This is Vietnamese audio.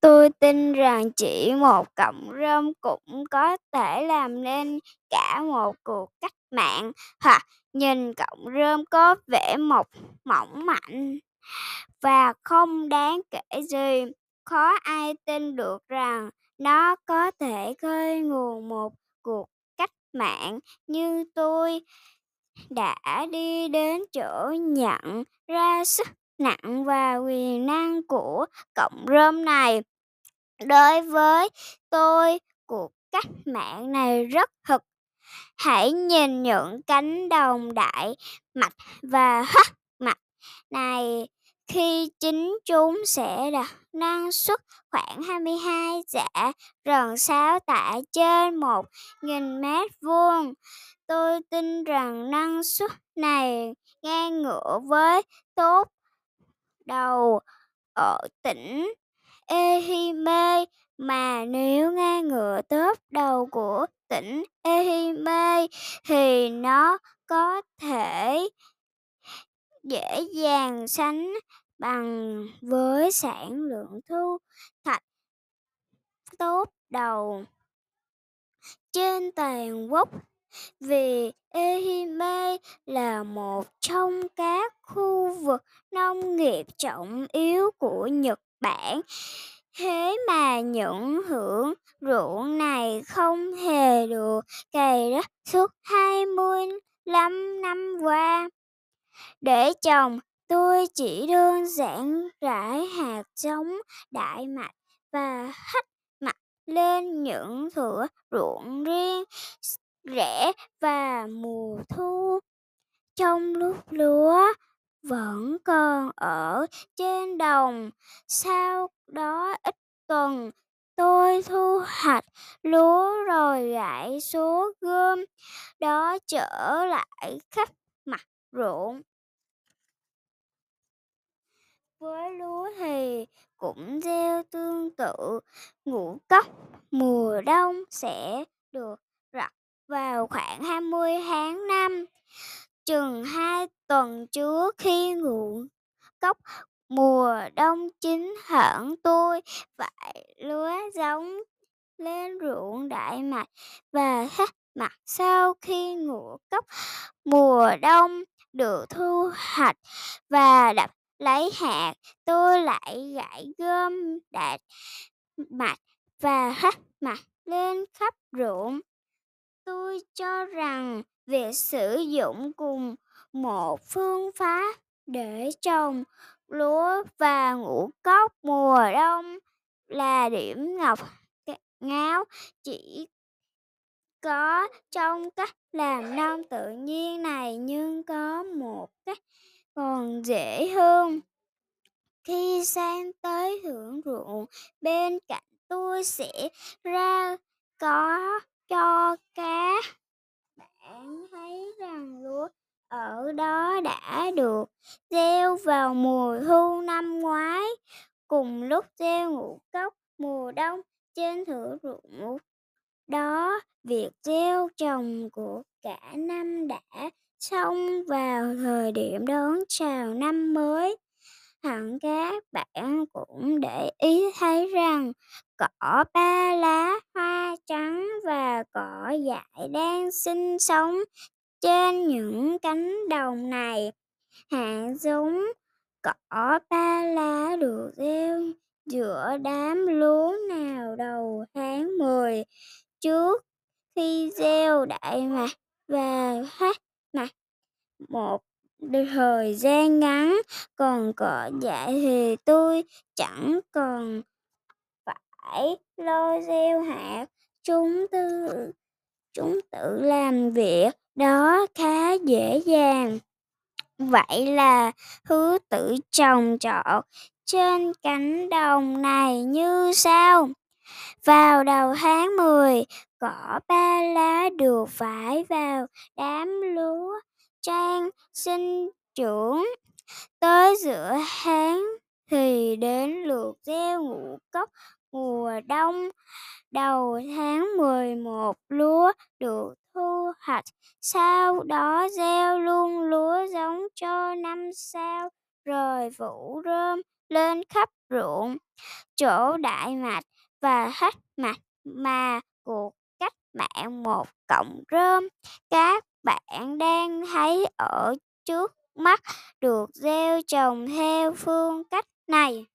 Tôi tin rằng chỉ một cọng rơm cũng có thể làm nên cả một cuộc cách mạng, hoặc nhìn cọng rơm có vẻ mộc mỏng manh và không đáng kể gì, khó ai tin được rằng nó có thể khơi nguồn một cuộc cách mạng như tôi đã đi đến chỗ nhận ra sức nặng và quyền năng của cộng rơm này. Đối với tôi, cuộc cách mạng này rất thực. Hãy nhìn những cánh đồng đại mạch và hắc mạch này, khi chính chúng sẽ đạt năng suất khoảng 22 tạ rần sáu tạ trên một nghìn mét vuông. Tôi tin rằng năng suất này ngang ngửa với tốt đầu ở tỉnh. Ehime, mà nếu ngang ngựa top đầu của tỉnh Ehime thì nó có thể dễ dàng sánh bằng với sản lượng thu thạch tốt đầu. Trên toàn quốc, vì Ehime là một trong các khu vực nông nghiệp trọng yếu của Nhật Bản. Thế mà những hưởng ruộng này không hề được cày đất suốt 25 năm qua. Để trồng, tôi chỉ đơn giản rải hạt giống đại mạch và hách mạch lên những thửa ruộng riêng rẽ và mùa thu. Trong lúc lúa vẫn còn ở trên đồng, sau đó ít tuần, tôi thu hoạch lúa rồi rải số gươm đó trở lại khắp mặt ruộng. Với lúa thì cũng gieo tương tự, ngũ cốc mùa đông sẽ được rặt vào khoảng 20 tháng 5. Chừng 2 tuần trước khi ngủ cốc mùa đông chính hẳn tôi phải lúa giống lên ruộng đại mạch và hết mặt sau khi ngũ cốc mùa đông được thu hoạch và đập lấy hạt, tôi lại gãi gom đại mạch và hết mặt lên khắp ruộng. Tôi cho rằng việc sử dụng cùng một phương pháp để trồng lúa và ngũ cốc mùa đông là điểm ngọc ngáo chỉ có trong cách làm nông tự nhiên này nhưng có một cách còn dễ hơn. Khi sang tới hưởng ruộng, bên cạnh tôi sẽ ra có cho cá. Bạn thấy rằng lúa ở đó đã được gieo vào mùa thu năm ngoái, cùng lúc gieo ngũ cốc mùa đông trên thửa ruộng đó. Việc gieo trồng của cả năm đã xong vào thời điểm đón chào năm mới. Hẳn các bạn cũng để ý thấy rằng cỏ ba lá hoa trắng và cỏ dại đang sinh sống trên những cánh đồng này. Hạt giống cỏ ba lá được gieo giữa đám lúa nào đầu tháng 10 trước khi gieo đại mạc và hát mạc một thời gian ngắn, còn cỏ dại thì tôi chẳng còn phải lo gieo hạt, chúng tự chúng tự làm việc đó khá dễ dàng. Vậy là thứ tự trồng trọt trên cánh đồng này như sau. Vào đầu tháng 10, cỏ ba lá được vải vào đám lúa trang sinh trưởng. Tới giữa tháng thì đến lượt gieo ngũ cốc mùa đông. Đầu tháng 11 lúa được thu hoạch, sau đó gieo luôn lúa giống cho năm sau, rồi vụ rơm lên khắp ruộng, chỗ đại mạch và hết mạch mà cuộc cách mạng một cộng rơm các bạn đang thấy ở trước mắt được gieo trồng theo phương cách này.